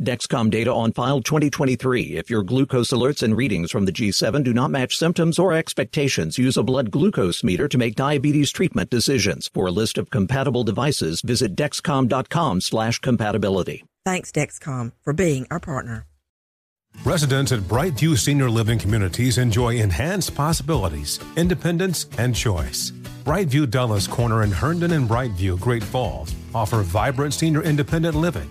Dexcom data on file 2023. If your glucose alerts and readings from the G7 do not match symptoms or expectations, use a blood glucose meter to make diabetes treatment decisions. For a list of compatible devices, visit dexcom.com slash compatibility. Thanks, Dexcom, for being our partner. Residents at Brightview Senior Living Communities enjoy enhanced possibilities, independence, and choice. Brightview Dulles Corner in Herndon and Brightview, Great Falls offer vibrant senior independent living,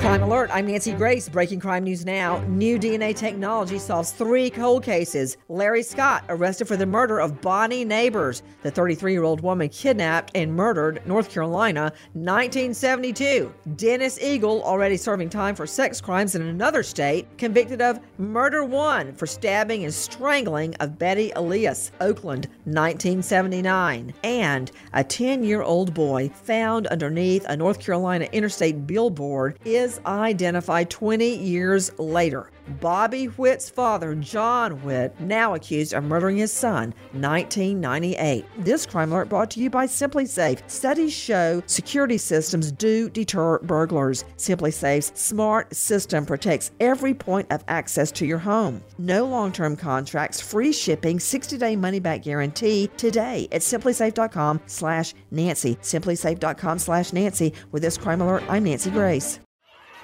Crime Alert, I'm Nancy Grace. Breaking crime news now. New DNA technology solves three cold cases. Larry Scott arrested for the murder of Bonnie Neighbors, the 33 year old woman kidnapped and murdered North Carolina, 1972. Dennis Eagle, already serving time for sex crimes in another state, convicted of murder one for stabbing and strangling of Betty Elias, Oakland, 1979. And a 10 year old boy found underneath a North Carolina interstate billboard is identified 20 years later. Bobby Whitt's father, John Whitt, now accused of murdering his son, 1998. This crime alert brought to you by SimpliSafe. Studies show security systems do deter burglars. SimpliSafe's smart system protects every point of access to your home. No long-term contracts, free shipping, 60-day money-back guarantee today at simplisafe.com slash Nancy. Simplisafe.com slash Nancy. With this crime alert, I'm Nancy Grace.